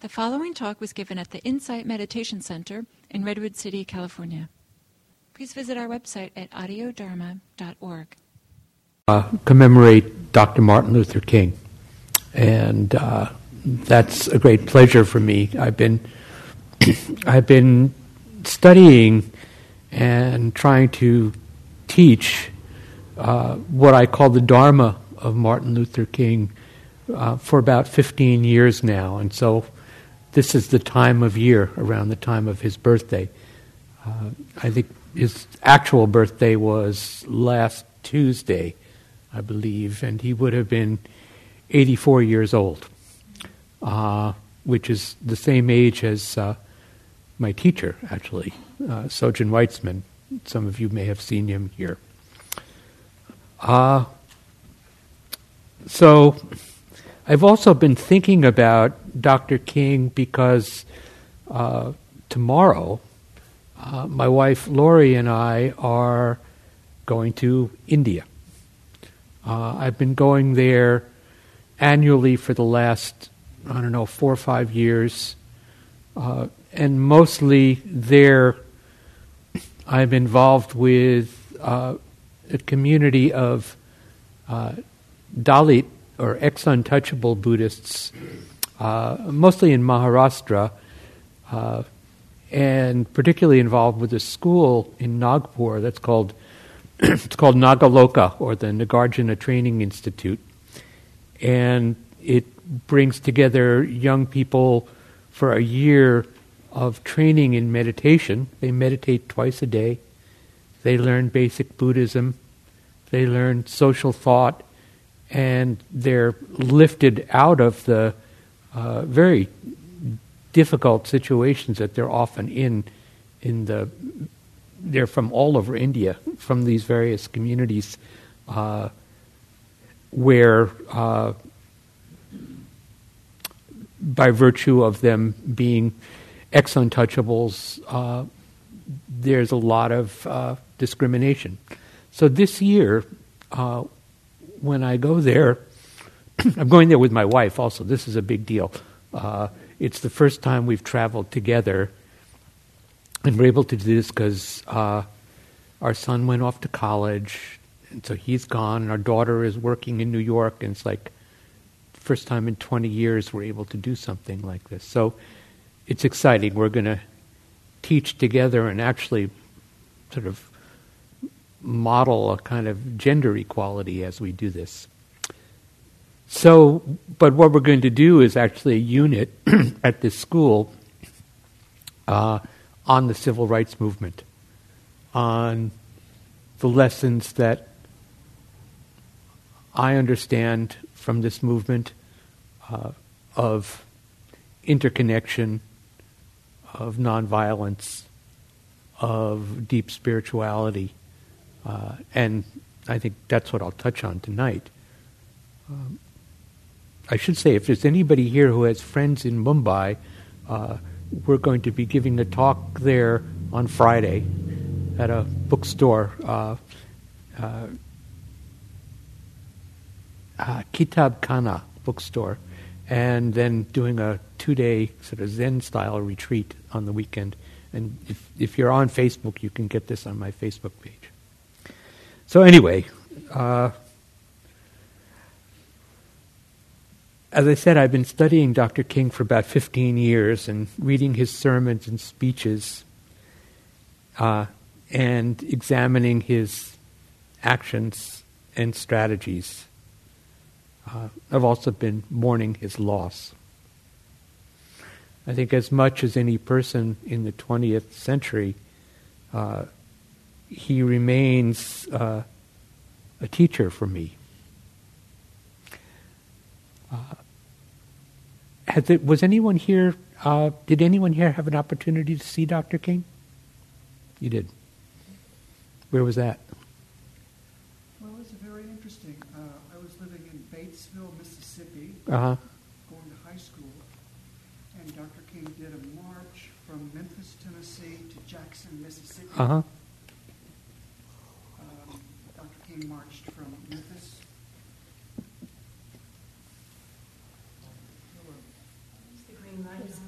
The following talk was given at the Insight Meditation Center in Redwood City, California. Please visit our website at audiodharma.org. Uh, commemorate Dr. Martin Luther King. And uh, that's a great pleasure for me. I've been, I've been studying and trying to teach uh, what I call the Dharma of Martin Luther King uh, for about 15 years now. And so this is the time of year around the time of his birthday. Uh, I think his actual birthday was last Tuesday, I believe, and he would have been 84 years old, uh, which is the same age as uh, my teacher, actually, uh, Sojun Weitzman. Some of you may have seen him here. Uh, so I've also been thinking about Dr. King because uh, tomorrow uh, my wife Lori and I are going to India. Uh, I've been going there annually for the last, I don't know, four or five years. Uh, and mostly there, I'm involved with uh, a community of uh, Dalit or ex untouchable Buddhists, uh, mostly in Maharashtra, uh, and particularly involved with a school in Nagpur that's called it's called Nagaloka or the Nagarjuna Training Institute, and it brings together young people for a year of training in meditation. They meditate twice a day. They learn basic Buddhism. They learn social thought and they're lifted out of the uh, very difficult situations that they're often in. In the, they're from all over India, from these various communities, uh, where uh, by virtue of them being ex untouchables, uh, there's a lot of uh, discrimination. So this year, uh, when I go there, I'm going there with my wife also. This is a big deal. Uh, it's the first time we've traveled together, and we're able to do this because uh, our son went off to college, and so he's gone, and our daughter is working in New York, and it's like first time in 20 years we're able to do something like this. So it's exciting. We're going to teach together and actually sort of model a kind of gender equality as we do this. So, but what we're going to do is actually a unit at this school uh, on the civil rights movement, on the lessons that I understand from this movement uh, of interconnection, of nonviolence, of deep spirituality uh, and I think that's what I'll touch on tonight. Um, I should say, if there's anybody here who has friends in Mumbai, uh, we're going to be giving a talk there on Friday at a bookstore, uh, uh, uh Kitab Khana bookstore, and then doing a two day sort of Zen style retreat on the weekend. And if, if you're on Facebook, you can get this on my Facebook page. So, anyway, uh, as I said, I've been studying Dr. King for about 15 years and reading his sermons and speeches uh, and examining his actions and strategies. Uh, I've also been mourning his loss. I think, as much as any person in the 20th century, uh, he remains uh, a teacher for me. Uh, has it, was anyone here? Uh, did anyone here have an opportunity to see Dr. King? You did. Where was that? Well, it was very interesting. Uh, I was living in Batesville, Mississippi, uh-huh. going to high school, and Dr. King did a march from Memphis, Tennessee to Jackson, Mississippi. Uh-huh. marched from Memphis. The green line is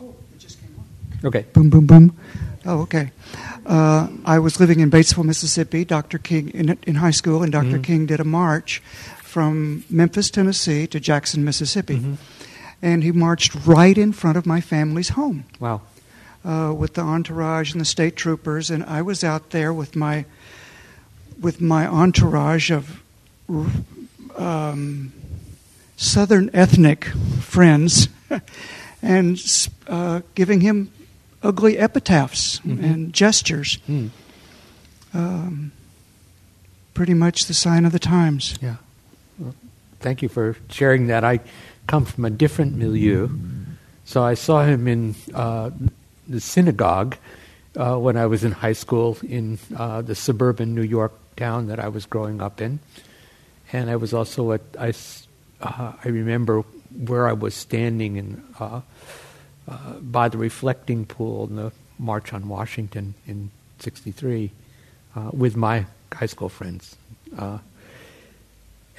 Oh, it just came on. Okay. Boom, boom, boom. Oh, okay. Uh, I was living in Batesville, Mississippi. Dr. King in, in high school, and doctor Mhm. King did a march from Memphis, Tennessee, to Jackson, Mississippi, Mhm. and he marched right in front of my family's home Wow. uh, with the entourage and the state troopers, and I was out there with my with my entourage of um, Southern ethnic friends, and uh, giving him ugly epitaphs Mhm. and gestures. Hmm. Um, pretty much the sign of the times. Yeah. Well, thank you for sharing that. I come from a different milieu. So I saw him in uh, the synagogue uh, when I was in high school in uh, the suburban New York town that I was growing up in. And I was also at, I, uh, I remember where I was standing in, uh, by the reflecting pool in the March on Washington in 63 uh, with my high school friends. Uh,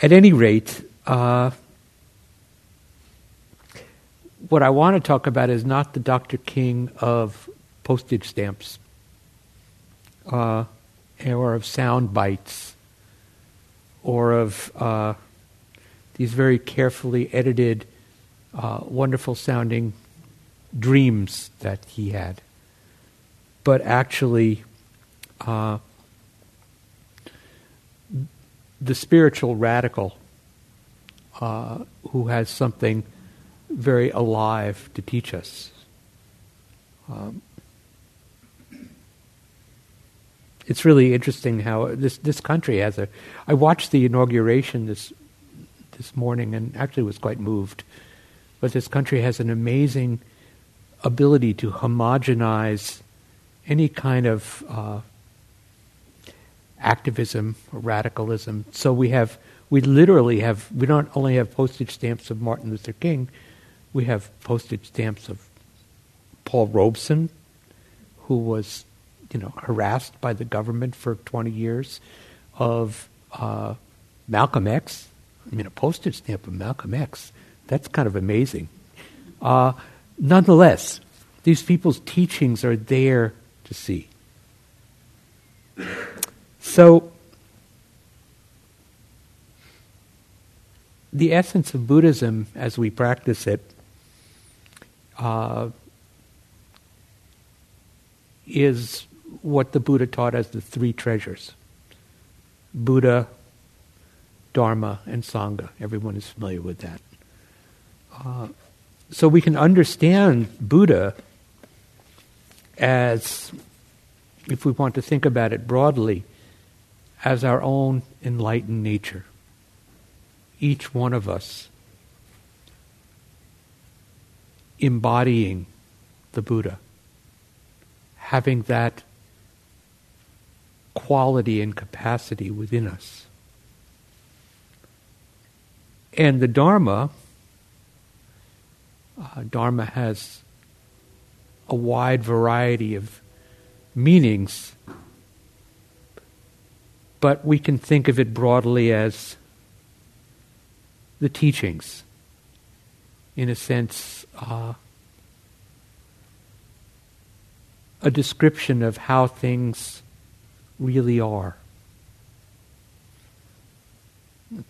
at any rate, uh, what I want to talk about is not the Dr. King of postage stamps uh, or of sound bites or of these very carefully edited, wonderful sounding dreams that he had, but actually uh, the spiritual radical uh, who has something very alive to teach us. Um, it's really interesting how this this country has a. I watched the inauguration this this morning and actually was quite moved. But this country has an amazing ability to homogenize any kind of uh, activism or radicalism. So we have, we literally have, we don't only have postage stamps of Martin Luther King, we have postage stamps of Paul Robeson, who was, you know, harassed by the government for 20 years, of uh, Malcolm X. I mean, a postage stamp of Malcolm X. That's kind of amazing. Uh, nonetheless, these people's teachings are there to see. So, the essence of Buddhism as we practice it uh, is what the Buddha taught as the three treasures Buddha, Dharma, and Sangha. Everyone is familiar with that. Uh, so we can understand Buddha as, if we want to think about it broadly, as our own enlightened nature. Each one of us embodying the Buddha, having that quality and capacity within us. And the Dharma, uh, Dharma has a wide variety of meanings, but we can think of it broadly as the teachings, in a sense, uh, a description of how things really are.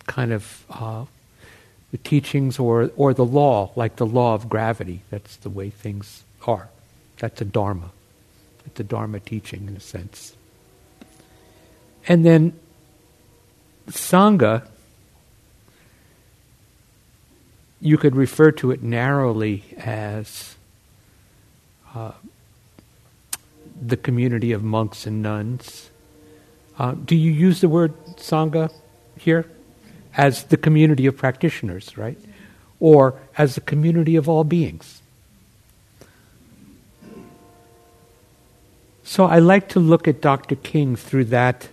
Kind of uh, the teachings or, or the law, like the law of gravity. That's the way things are. That's a dharma. It's a dharma teaching in a sense. And then sangha, you could refer to it narrowly as uh, the community of monks and nuns. Uh, do you use the word sangha here? As the community of practitioners, right? Or as the community of all beings? So I like to look at Dr. King through that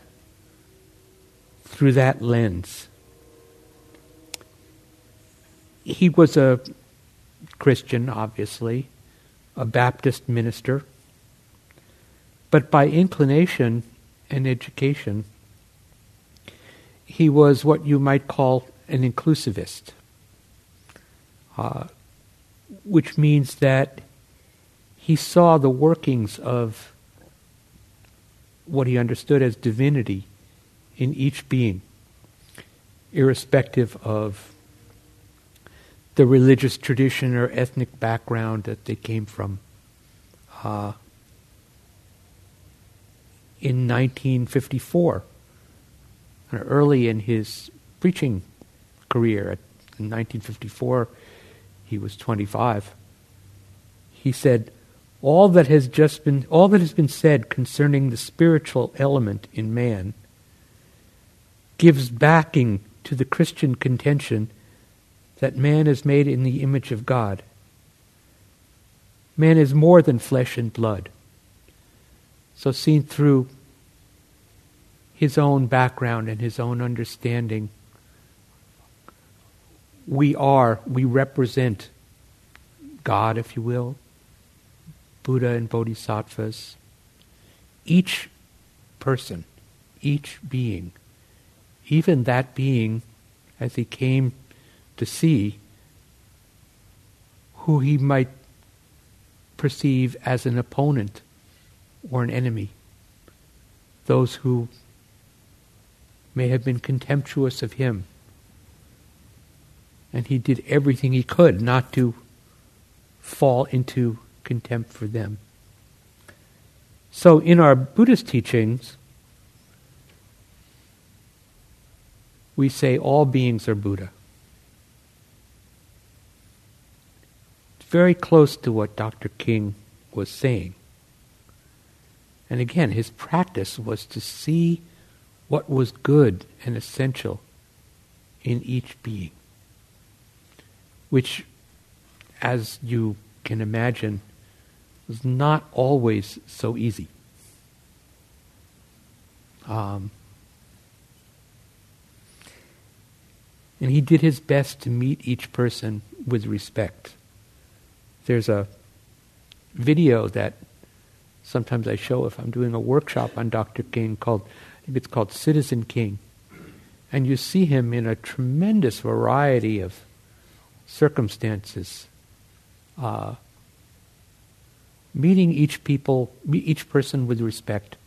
through that lens. He was a Christian, obviously, a Baptist minister, but by inclination and education, he was what you might call an inclusivist, uh, which means that he saw the workings of what he understood as divinity in each being, irrespective of the religious tradition or ethnic background that they came from. Uh, in 1954, early in his preaching career, in 1954, he was 25. He said, all that has just been all that has been said concerning the spiritual element in man gives backing to the Christian contention that man is made in the image of God. Man is more than flesh and blood. So seen through his own background and his own understanding, we are, we represent God, if you will, Buddha and Bodhisattvas. Each person, each being, even that being, as he came to see, who he might perceive as an opponent or an enemy, those who may have been contemptuous of him. And he did everything he could not to fall into contempt for them. So, in our Buddhist teachings, we say all beings are Buddha. It's very close to what Dr. King was saying. And again, his practice was to see what was good and essential in each being, which, as you can imagine, was not always so easy. Um, and he did his best to meet each person with respect. There's a video that sometimes I show if I'm doing a workshop on Dr. King called, it's called Citizen King. And you see him in a tremendous variety of circumstances, uh, meeting each people, each person with respect.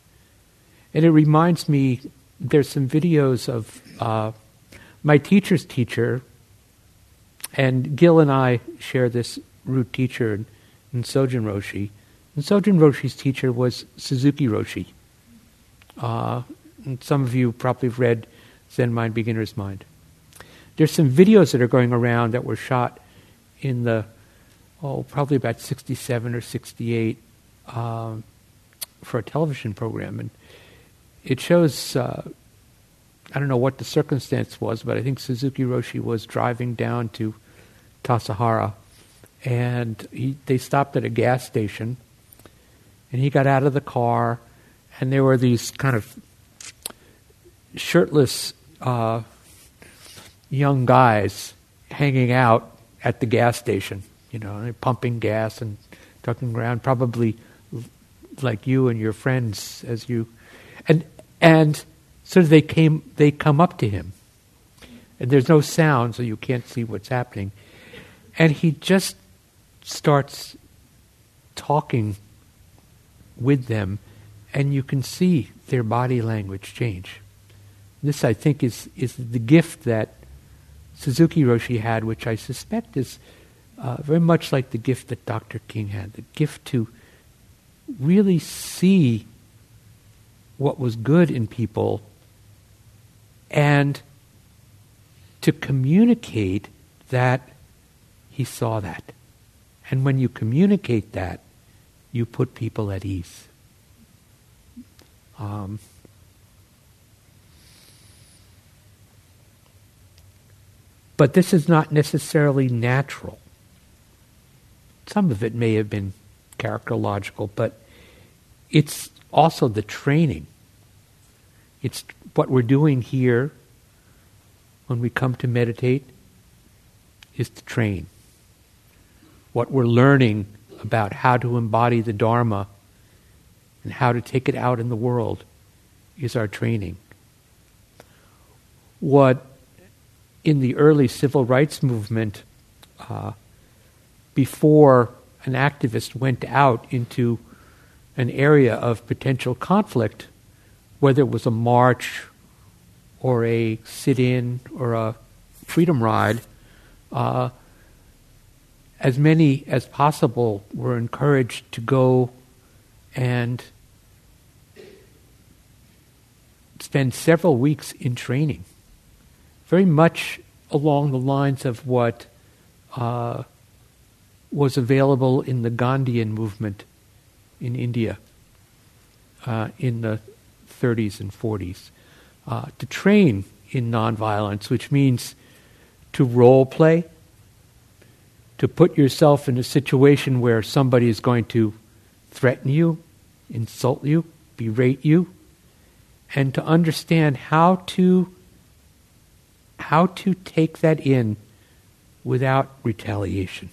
And it reminds me, there's some videos of uh, my teacher's teacher, and Gil and I share this root teacher in, in Sojun Roshi and Sojun Roshi's teacher was Suzuki Roshi. Uh, some of you probably have read Zen Mind, Beginner's Mind. There's some videos that are going around that were shot in the, oh, probably about 67 or 68 um, for a television program. And it shows, uh, I don't know what the circumstance was, but I think Suzuki Roshi was driving down to Tassajara. And he, they stopped at a gas station and he got out of the car, and there were these kind of shirtless uh, young guys hanging out at the gas station, you know, pumping gas and talking around, probably like you and your friends as you, and and so they came, they come up to him, and there's no sound, so you can't see what's happening, and he just starts talking with them, and you can see their body language change. This, I think, is, is the gift that Suzuki Roshi had, which I suspect is uh, very much like the gift that Dr. King had the gift to really see what was good in people and to communicate that he saw that. And when you communicate that, you put people at ease. Um, but this is not necessarily natural. Some of it may have been characterological, but it's also the training. It's what we're doing here when we come to meditate is to train. What we're learning about how to embody the Dharma and how to take it out in the world is our training. What in the early civil rights movement, uh, before an activist went out into an area of potential conflict, whether it was a march or a sit in or a freedom ride, uh, as many as possible were encouraged to go and spend several weeks in training, very much along the lines of what uh, was available in the Gandhian movement in India uh, in the 30s and 40s. Uh, to train in nonviolence, which means to role play, to put yourself in a situation where somebody is going to threaten you, insult you, berate you, and to understand how to how to take that in without retaliation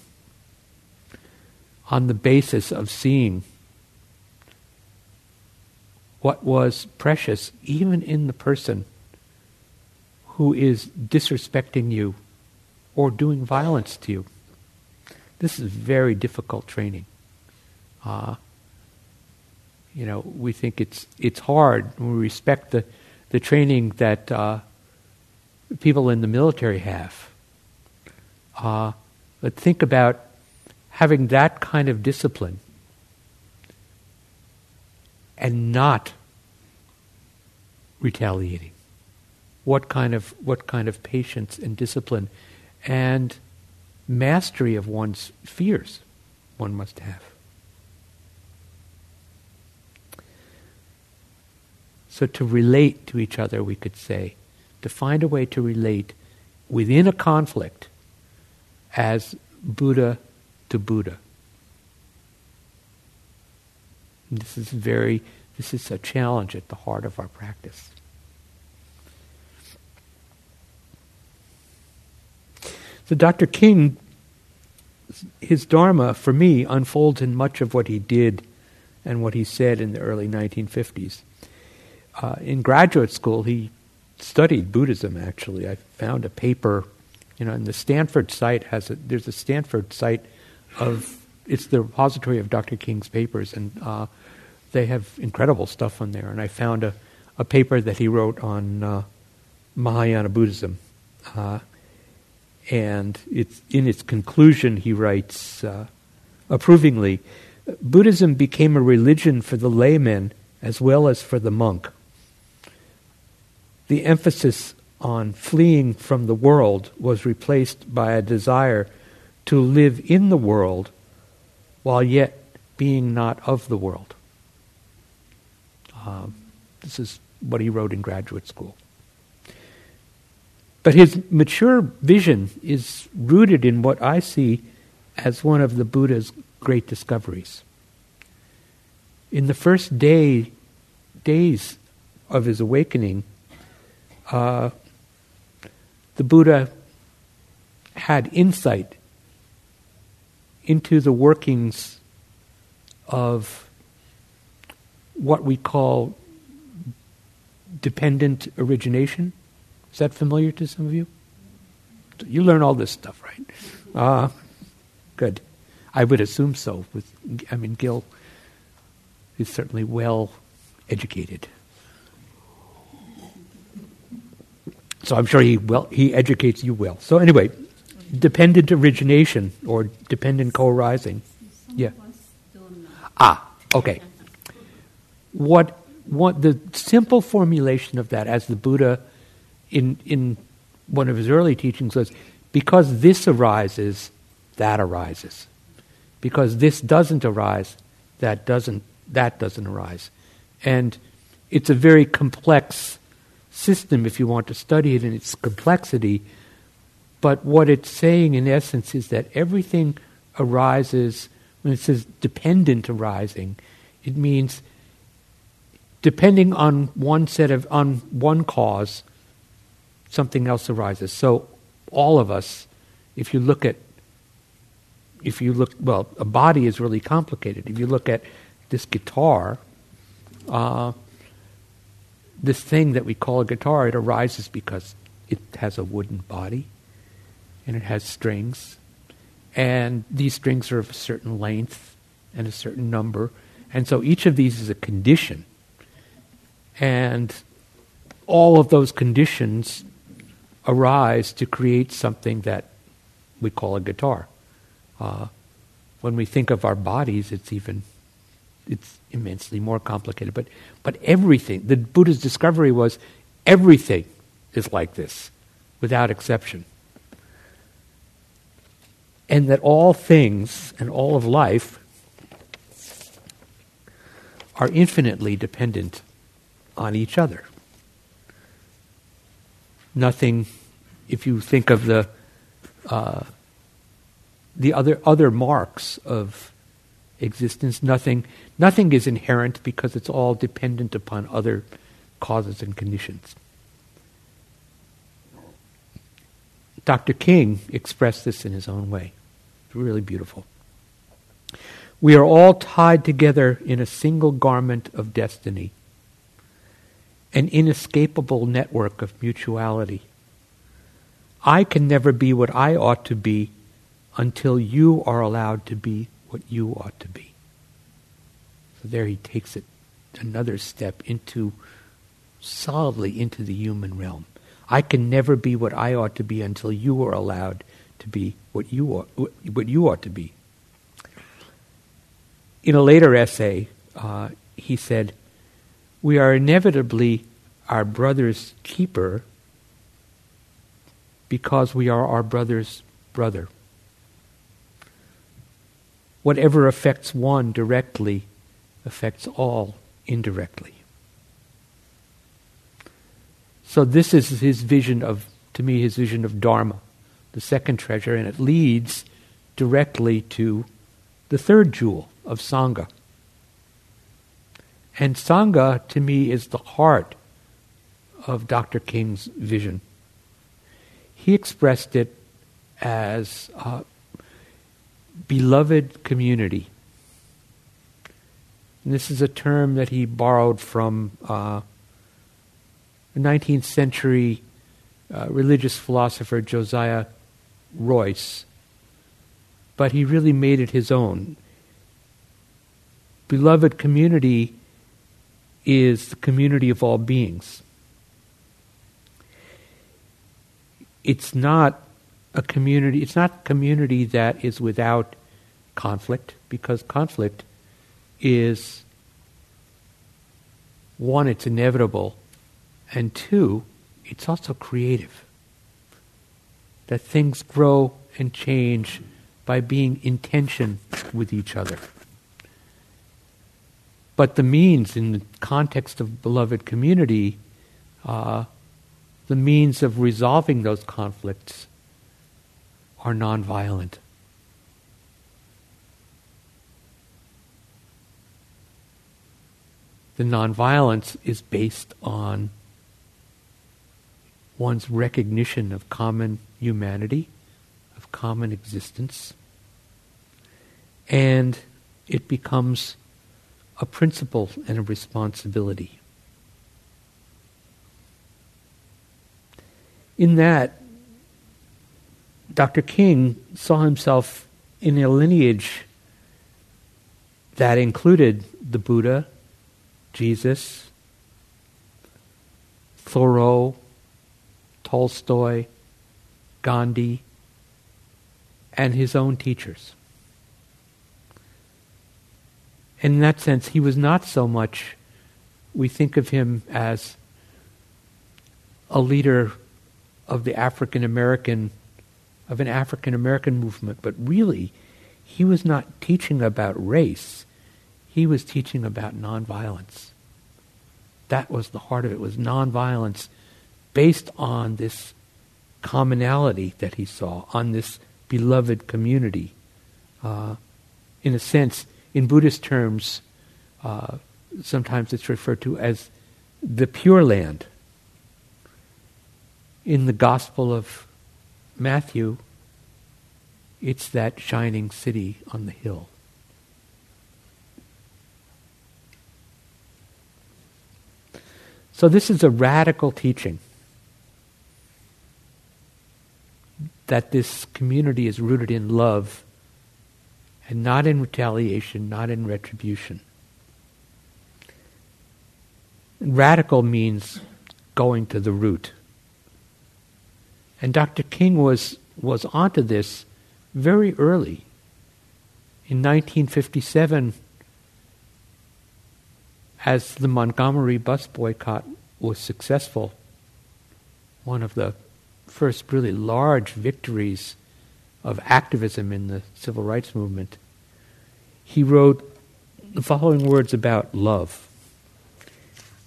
on the basis of seeing what was precious even in the person who is disrespecting you or doing violence to you. This is very difficult training. Uh, you know, we think it's it's hard. We respect the the training that uh, people in the military have. Uh, but think about having that kind of discipline and not retaliating. What kind of what kind of patience and discipline and mastery of one's fears one must have. So to relate to each other, we could say, to find a way to relate within a conflict as Buddha to Buddha. This is very, this is a challenge at the heart of our practice. So Dr. King, his Dharma, for me, unfolds in much of what he did and what he said in the early 1950s. Uh, in graduate school, he studied Buddhism, actually. I found a paper, you know, and the Stanford site has a, there's a Stanford site of, it's the repository of Dr. King's papers, and uh, they have incredible stuff on there. And I found a, a paper that he wrote on uh, Mahayana Buddhism. Uh, and it's, in its conclusion, he writes uh, approvingly Buddhism became a religion for the layman as well as for the monk. The emphasis on fleeing from the world was replaced by a desire to live in the world while yet being not of the world. Um, this is what he wrote in graduate school. But his mature vision is rooted in what I see as one of the Buddha's great discoveries. In the first day, days of his awakening, uh, the Buddha had insight into the workings of what we call dependent origination. Is that familiar to some of you? You learn all this stuff, right? Uh, good. I would assume so. With, I mean, Gil is certainly well educated. So I'm sure he well he educates you well. So anyway, dependent origination or dependent co-arising. Yeah. Ah, okay. What what the simple formulation of that, as the Buddha in in one of his early teachings was, because this arises, that arises. Because this doesn't arise, that doesn't that doesn't arise. And it's a very complex system if you want to study it in its complexity. But what it's saying in essence is that everything arises, when it says dependent arising, it means depending on one set of, on one cause, something else arises. So all of us, if you look at, if you look, well, a body is really complicated. If you look at this guitar, uh, this thing that we call a guitar, it arises because it has a wooden body and it has strings and these strings are of a certain length and a certain number, and so each of these is a condition. And all of those conditions arise to create something that we call a guitar. Uh, when we think of our bodies, it's even it's immensely more complicated. But but everything the Buddha's discovery was everything is like this, without exception. And that all things and all of life are infinitely dependent on each other. Nothing, if you think of the uh, the other other marks of existence, nothing nothing is inherent because it's all dependent upon other causes and conditions. Dr. King expressed this in his own way. It's really beautiful. We are all tied together in a single garment of destiny, an inescapable network of mutuality. I can never be what I ought to be until you are allowed to be what you ought to be. So there he takes it another step into solidly into the human realm. I can never be what I ought to be until you are allowed to be what you ought, what you ought to be. In a later essay, uh, he said, We are inevitably our brother's keeper because we are our brother's brother. Whatever affects one directly affects all indirectly. So this is his vision of, to me, his vision of Dharma, the second treasure, and it leads directly to the third jewel of Sangha. And Sangha, to me, is the heart of Dr. King's vision. He expressed it as uh, beloved community. And this is a term that he borrowed from uh, the 19th century uh, religious philosopher Josiah Royce, but he really made it his own. Beloved community is the community of all beings. It's not a community, it's not community that is without conflict, because conflict is one, it's inevitable, and two, it's also creative. That things grow and change by being in tension with each other. But the means, in the context of beloved community, uh, the means of resolving those conflicts are nonviolent. The nonviolence is based on one's recognition of common humanity, of common existence, and it becomes a principle and a responsibility. In that, Dr. King saw himself in a lineage that included the Buddha, Jesus, Thoreau, Tolstoy, Gandhi, and his own teachers. And in that sense, he was not so much, we think of him as a leader of the African American of an African American movement, but really, he was not teaching about race. He was teaching about nonviolence. That was the heart of it, was nonviolence based on this commonality that he saw, on this beloved community. Uh, in a sense, in Buddhist terms, uh, sometimes it's referred to as the Pure Land. In the Gospel of Matthew, it's that shining city on the hill. So, this is a radical teaching that this community is rooted in love and not in retaliation, not in retribution. Radical means going to the root. And Dr. King was, was onto this very early. In 1957, as the Montgomery bus boycott was successful, one of the first really large victories of activism in the civil rights movement, he wrote the following words about love.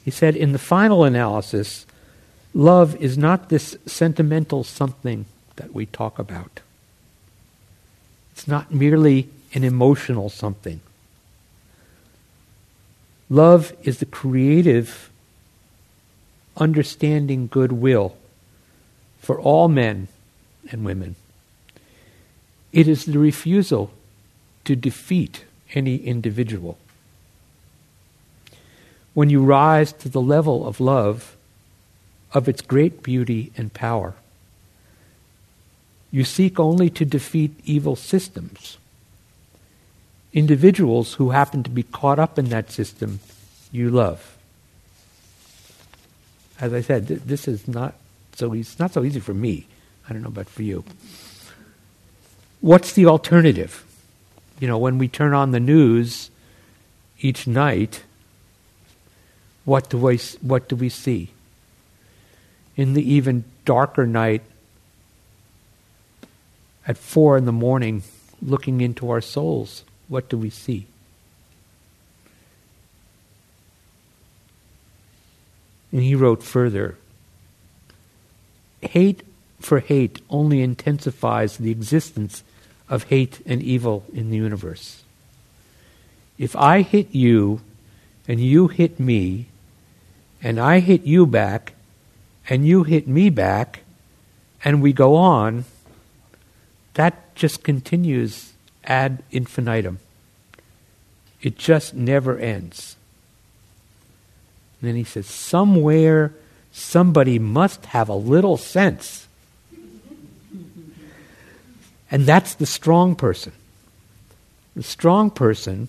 He said, In the final analysis, love is not this sentimental something that we talk about. It's not merely an emotional something. Love is the creative, understanding goodwill for all men and women. It is the refusal to defeat any individual. When you rise to the level of love, of its great beauty and power, you seek only to defeat evil systems. Individuals who happen to be caught up in that system, you love. As I said, th- this is not so it's not so easy for me. I don't know about for you. What's the alternative? You know, when we turn on the news each night, what do we, what do we see? In the even darker night, at four in the morning, looking into our souls, what do we see? And he wrote further hate for hate only intensifies the existence of hate and evil in the universe. If I hit you and you hit me, and I hit you back and you hit me back, and we go on, that just continues ad infinitum. It just never ends. And then he says, somewhere somebody must have a little sense. And that's the strong person. The strong person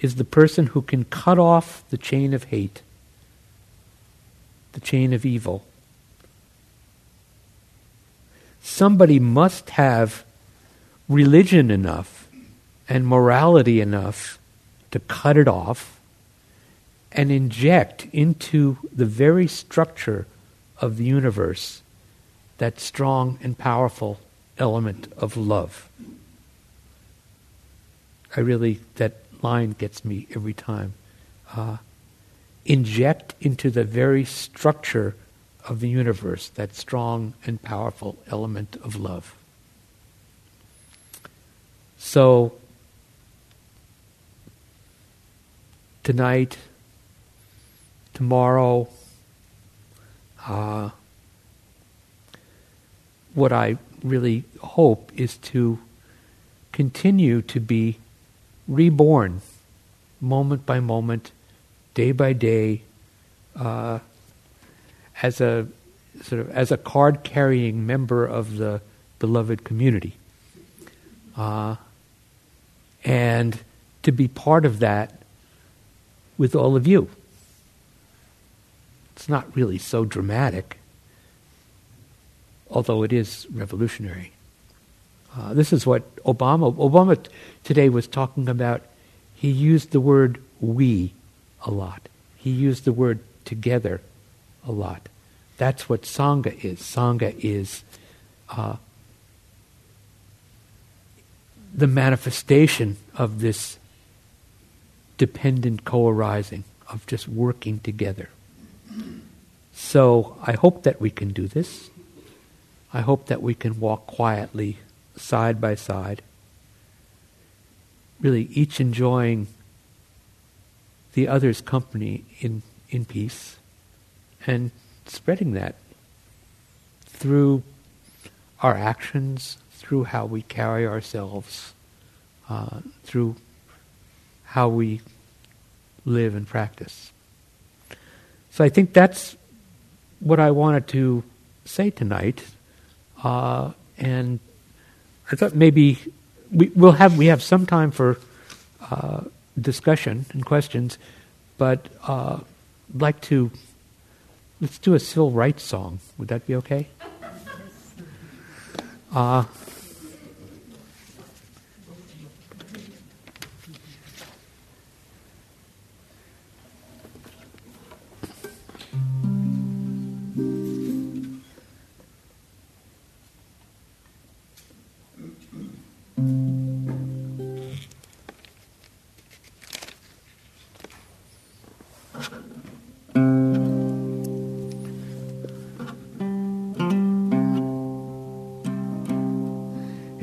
is the person who can cut off the chain of hate, the chain of evil. Somebody must have religion enough and morality enough to cut it off and inject into the very structure of the universe that strong and powerful element of love. I really, that line gets me every time. Uh, inject into the very structure of the universe that strong and powerful element of love. So, tonight, tomorrow. Uh, what I really hope is to continue to be reborn moment by moment, day by day, uh, as a sort of as a card carrying member of the beloved community. Uh, and to be part of that with all of you. It's not really so dramatic, although it is revolutionary. Uh, this is what Obama Obama today was talking about. He used the word "we" a lot. He used the word "together" a lot. That's what sangha is. Sangha is uh, the manifestation of this dependent co-arising of just working together. So I hope that we can do this. I hope that we can walk quietly side by side, really each enjoying the other's company in, in peace and spreading that through our actions, through how we carry ourselves, uh, through how we live and practice. So I think that's what I wanted to say tonight. Uh, and I thought maybe we, will have we have some time for uh, discussion and questions, but uh, I'd like to let's do a civil rights song. Would that be okay? Uh,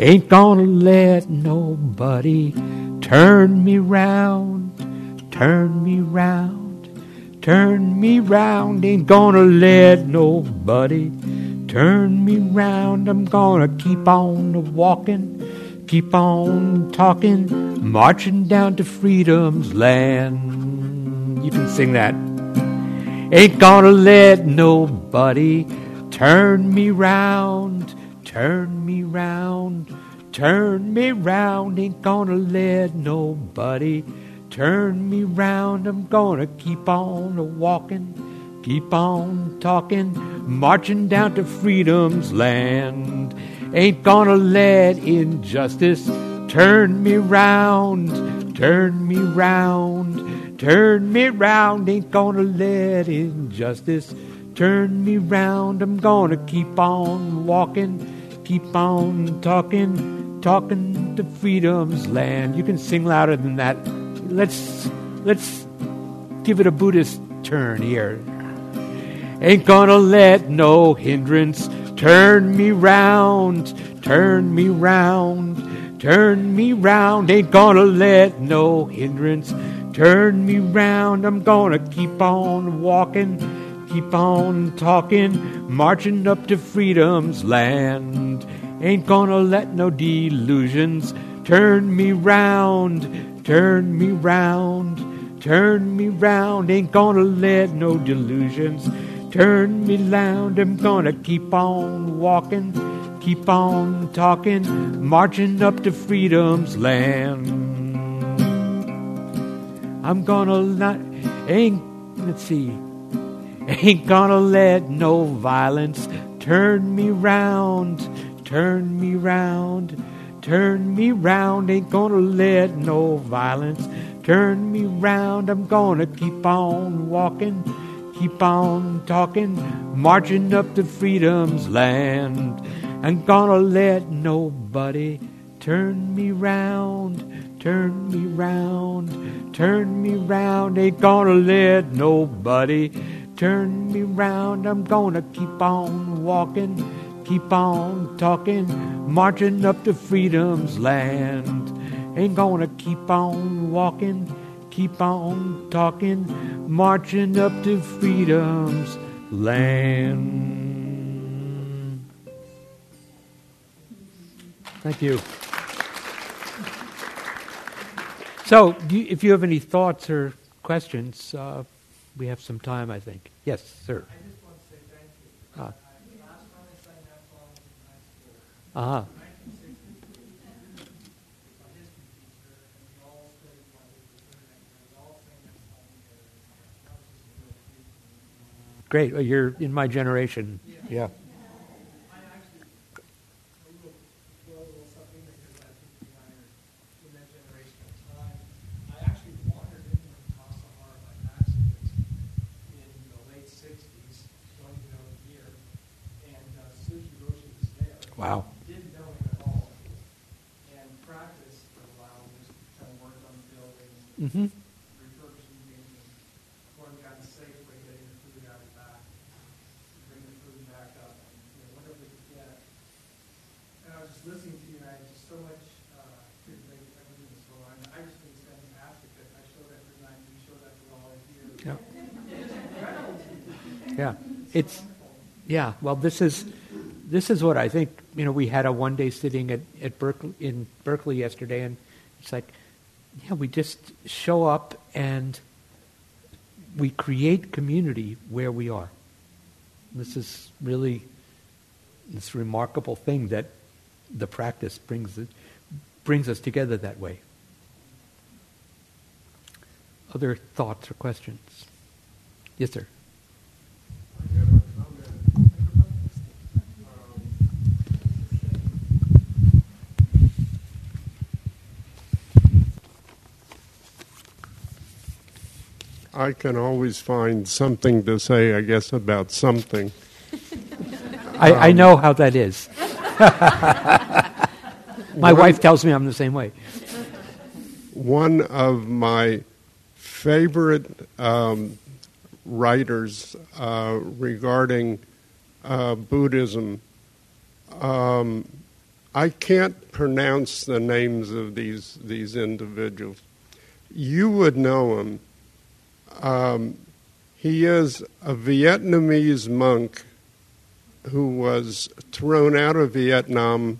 Ain't gonna let nobody turn me round, turn me round, turn me round. Ain't gonna let nobody turn me round. I'm gonna keep on walking, keep on talking, marching down to freedom's land. You can sing that. Ain't gonna let nobody turn me round, turn me round. Turn me round, ain't gonna let nobody turn me round. I'm gonna keep on a walking, keep on talking, marching down to freedom's land. Ain't gonna let injustice turn me round, turn me round, turn me round. Ain't gonna let injustice turn me round. I'm gonna keep on walking, keep on talking talking to freedom's land. You can sing louder than that. Let's let's give it a Buddhist turn here. Ain't gonna let no hindrance turn me round, turn me round, turn me round. Ain't gonna let no hindrance turn me round. I'm gonna keep on walking, keep on talking, marching up to freedom's land. Ain't gonna let no delusions turn me round, turn me round, turn me round. Ain't gonna let no delusions turn me round. I'm gonna keep on walking, keep on talking, marching up to freedom's land. I'm gonna not, ain't, let's see, ain't gonna let no violence turn me round Turn me round, turn me round, ain't gonna let no violence turn me round. I'm gonna keep on walking, keep on talking, marching up to freedom's land. Ain't gonna let nobody turn me round, turn me round, turn me round. Ain't gonna let nobody turn me round. I'm gonna keep on walking keep on talking, marching up to freedom's land. Ain't gonna keep on walking, keep on talking, marching up to freedom's land. Thank you. So, you, if you have any thoughts or questions, uh, we have some time, I think. Yes, sir. Uh-huh. Great. Well, you're in my generation. Yeah. Wow. Mm-hmm. Going down the safe way, getting the food out of back, bring the food back up, and you know, whatever we could get. And I was Mm-hmm. just listening to you, and I just so much so. I just I show that for nine, you show that for all of you. Yeah. yeah, it's yeah. Well, this is this is what I think. You know, we had a one day sitting at at Berkeley in Berkeley yesterday, and it's like yeah, we just show up and we create community where we are. This is really this remarkable thing that the practice brings brings us together that way. Other thoughts or questions? Yes, sir. I can always find something to say, I guess, about something. I, um, I know how that is. my one, wife tells me I'm the same way. One of my favorite um, writers uh, regarding uh, Buddhism, um, I can't pronounce the names of these these individuals. You would know him um, he is a Vietnamese monk who was thrown out of Vietnam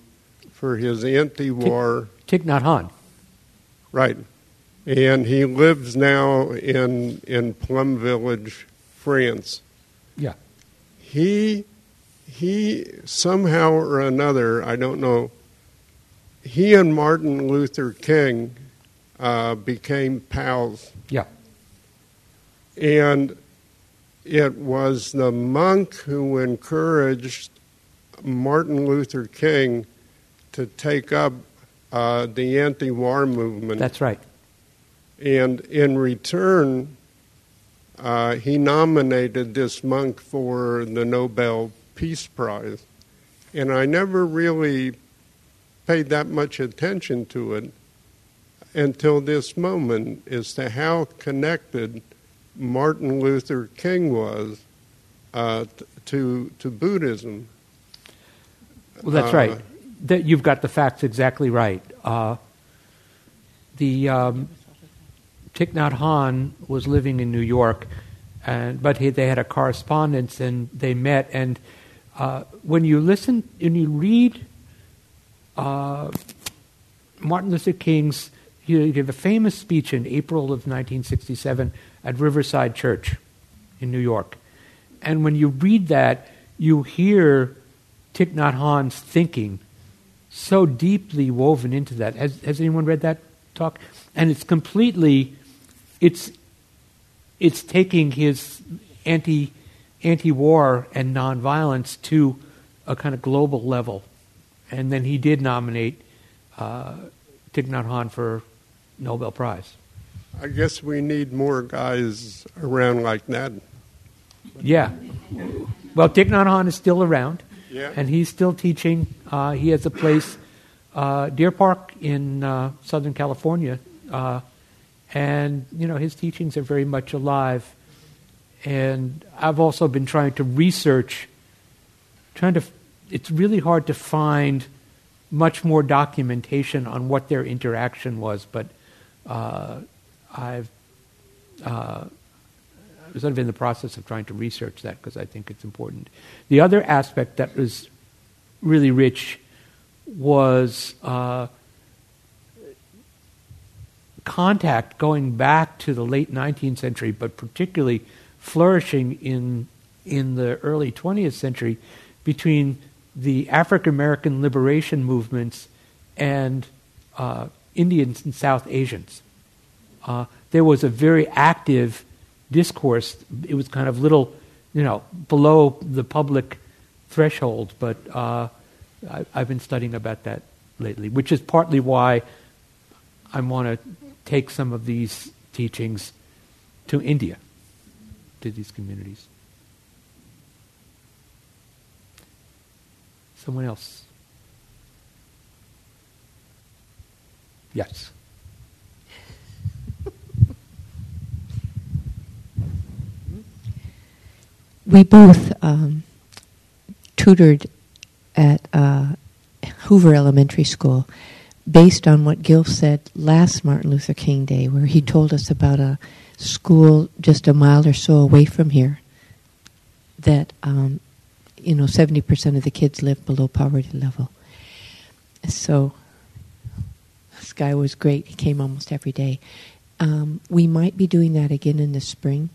for his anti-war. Thich Nhat Hanh. Right, and he lives now in in Plum Village, France. Yeah. He he somehow or another, I don't know. He and Martin Luther King uh, became pals. Yeah. And it was the monk who encouraged Martin Luther King to take up uh, the anti war movement. That's right. And in return, uh, he nominated this monk for the Nobel Peace Prize. And I never really paid that much attention to it until this moment as to how connected Martin Luther King was uh, to to Buddhism. Well, that's uh, right. That you've got the facts exactly right. Uh, the um, Thich Nhat Hanh was living in New York, and but he, they had a correspondence, and they met. And uh, when you listen, when you read uh, Martin Luther King's, he gave a famous speech in April of 1967 at Riverside Church in New York. And when you read that, you hear Thich Nhat Hanh's thinking so deeply woven into that. Has, has anyone read that talk? And it's completely, it's, it's taking his anti, anti-war and nonviolence to a kind of global level. And then he did nominate uh, Thich Nhat Hanh for Nobel Prize. I guess we need more guys around like that. Yeah. Well, Thich Nhat Hanh is still around. Yeah. And he's still teaching. Uh, he has a place, uh, Deer Park in uh, Southern California. Uh, and, you know, his teachings are very much alive. And I've also been trying to research, trying to, it's really hard to find much more documentation on what their interaction was, but uh, I've uh, sort of in the process of trying to research that because I think it's important. The other aspect that was really rich was uh, contact going back to the late 19th century, but particularly flourishing in in the early 20th century between the African American liberation movements and uh, Indians and South Asians uh, there was a very active discourse. It was kind of little, you know, below the public threshold, but uh, I, have been studying about that lately, which is partly why I want to take some of these teachings to India, to these communities. Someone else? Yes. We both um, tutored at uh, Hoover Elementary School based on what Gil said last Martin Luther King Day, where he told us about a school just a mile or so away from here that, um, you know, 70% of the kids live below poverty level. So this guy was great. He came almost every day. Um, we might be doing that again in the spring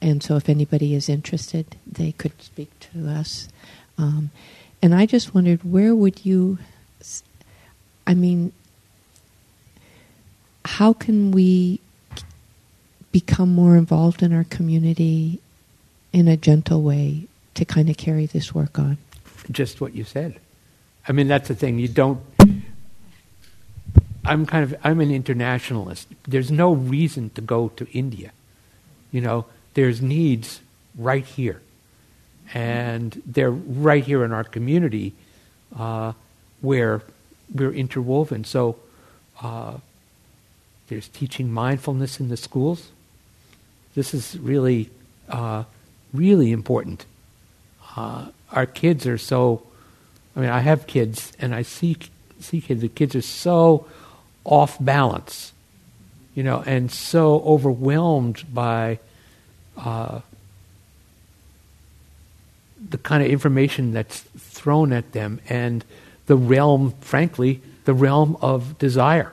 and so, if anybody is interested, they could speak to us. Um, and I just wondered, where would you I mean, how can we become more involved in our community in a gentle way to kind of carry this work on? Just what you said. I mean, that's the thing. You don't. I'm kind of. I'm an internationalist. There's no reason to go to India. You know, there's needs right here, and they're right here in our community, uh, where we're interwoven. So, uh, there's teaching mindfulness in the schools. This is really, uh, really important. Uh, our kids are so. I mean, I have kids, and I see see kids. The kids are so off balance, you know, and so overwhelmed by uh, the kind of information that's thrown at them and the realm, frankly, the realm of desire,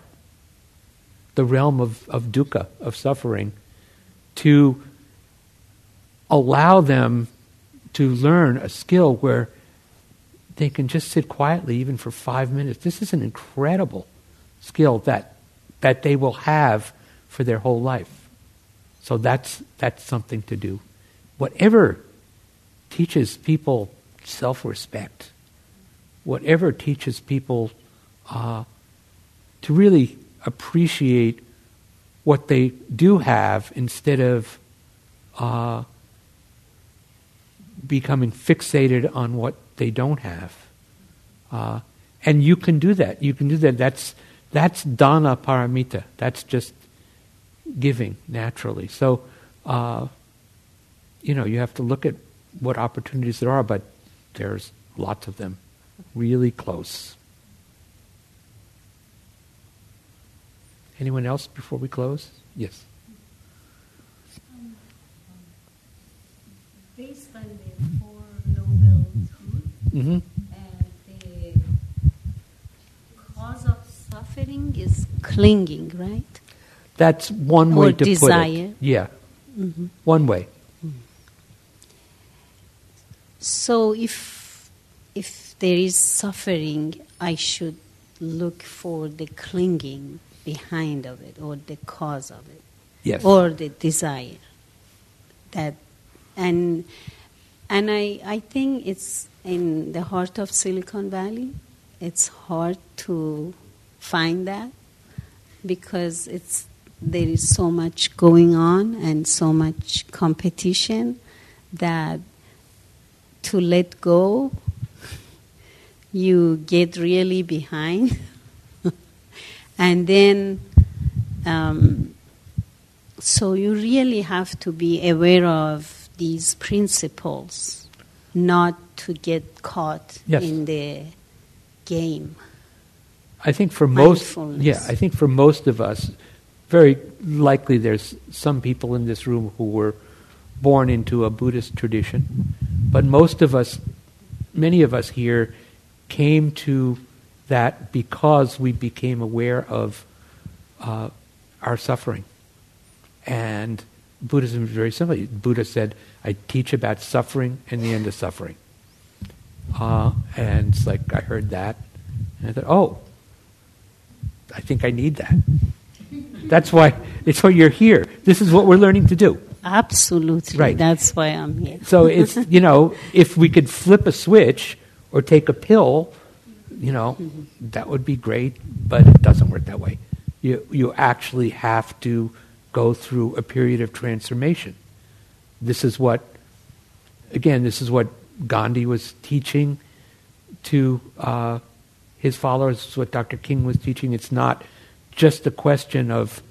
the realm of, of dukkha, of suffering, to allow them to learn a skill where they can just sit quietly even for five minutes. This is an incredible skill that, that they will have for their whole life. So that's, that's something to do. Whatever teaches people self respect, whatever teaches people uh, to really appreciate what they do have instead of uh, becoming fixated on what they don't have. Uh, and you can do that. You can do that. That's that's dana paramita. That's just giving naturally. So, uh, you know, you have to look at what opportunities there are, but there's lots of them, really close. Anyone else before we close? Yes. Um, based on the Four Noble Truths, Mm-hmm. cause of suffering is clinging, right? That's one Or way to put it. Yeah, Mm-hmm. one way. So if if there is suffering, I should look for the clinging behind of it or the cause of it Yes. or the desire. That and and I I think it's in the heart of Silicon Valley. It's hard to find that because it's there is so much going on and so much competition that to let go you get really behind. And then um, so you really have to be aware of these principles not to get caught Yes. in the game. I think for most, yeah, I think for most of us, very likely there's some people in this room who were born into a Buddhist tradition, but most of us, many of us here, came to that because we became aware of uh, our suffering. And Buddhism is very simple. Buddha said, "I teach about suffering and the end of suffering." Uh, and it's like I heard that, and I thought, "Oh, I think I need that. That's why it's why you're here. This is what we're learning to do. absolutely Right. that's why i'm here So it's you know, if we could flip a switch or take a pill, you know, that would be great, but it doesn't work that way. You you actually have to go through a period of transformation. This is what again, this is what Gandhi was teaching to uh, his followers. It's what Dr. King was teaching. It's not just a question of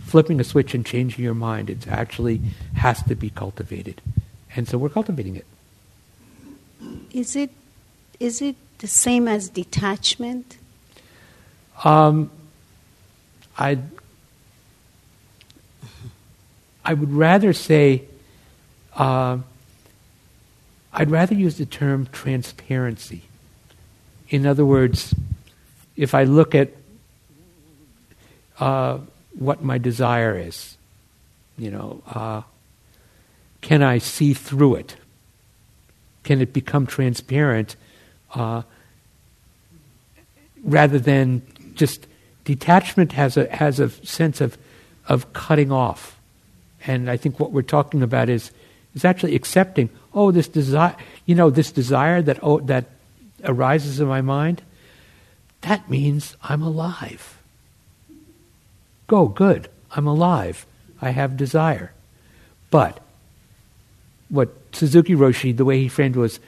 flipping a switch and changing your mind. It actually has to be cultivated, and so we're cultivating it. Is it is it the same as detachment? Um, I I would rather say uh, I'd rather use the term transparency. In other words, if I look at uh, what my desire is, you know, uh, can I see through it? Can it become transparent? Uh, rather than just detachment has a has a sense of of cutting off. And I think what we're talking about is is actually accepting, oh, this desire, you know, this desire that oh, that arises in my mind, that means I'm alive. Go, good. I'm alive. I have desire. But what Suzuki Roshi, the way he framed was,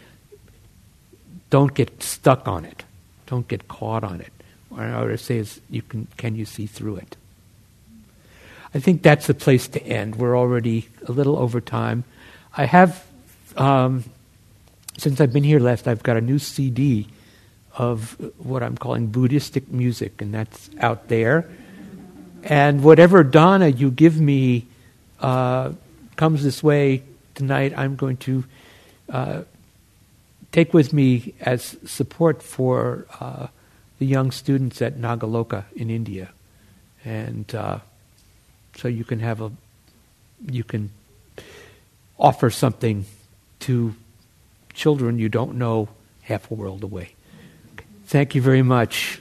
don't get stuck on it. Don't get caught on it. What I would say is, you can, can you see through it? I think that's the place to end. We're already a little over time. I have, um, since I've been here last, I've got a new CD of what I'm calling Buddhistic music, and that's out there. And whatever Dana you give me uh, comes this way tonight, I'm going to uh, take with me as support for uh, the young students at Nagaloka in India. And uh, so you can have a, you can offer something to children you don't know half a world away. Thank you very much.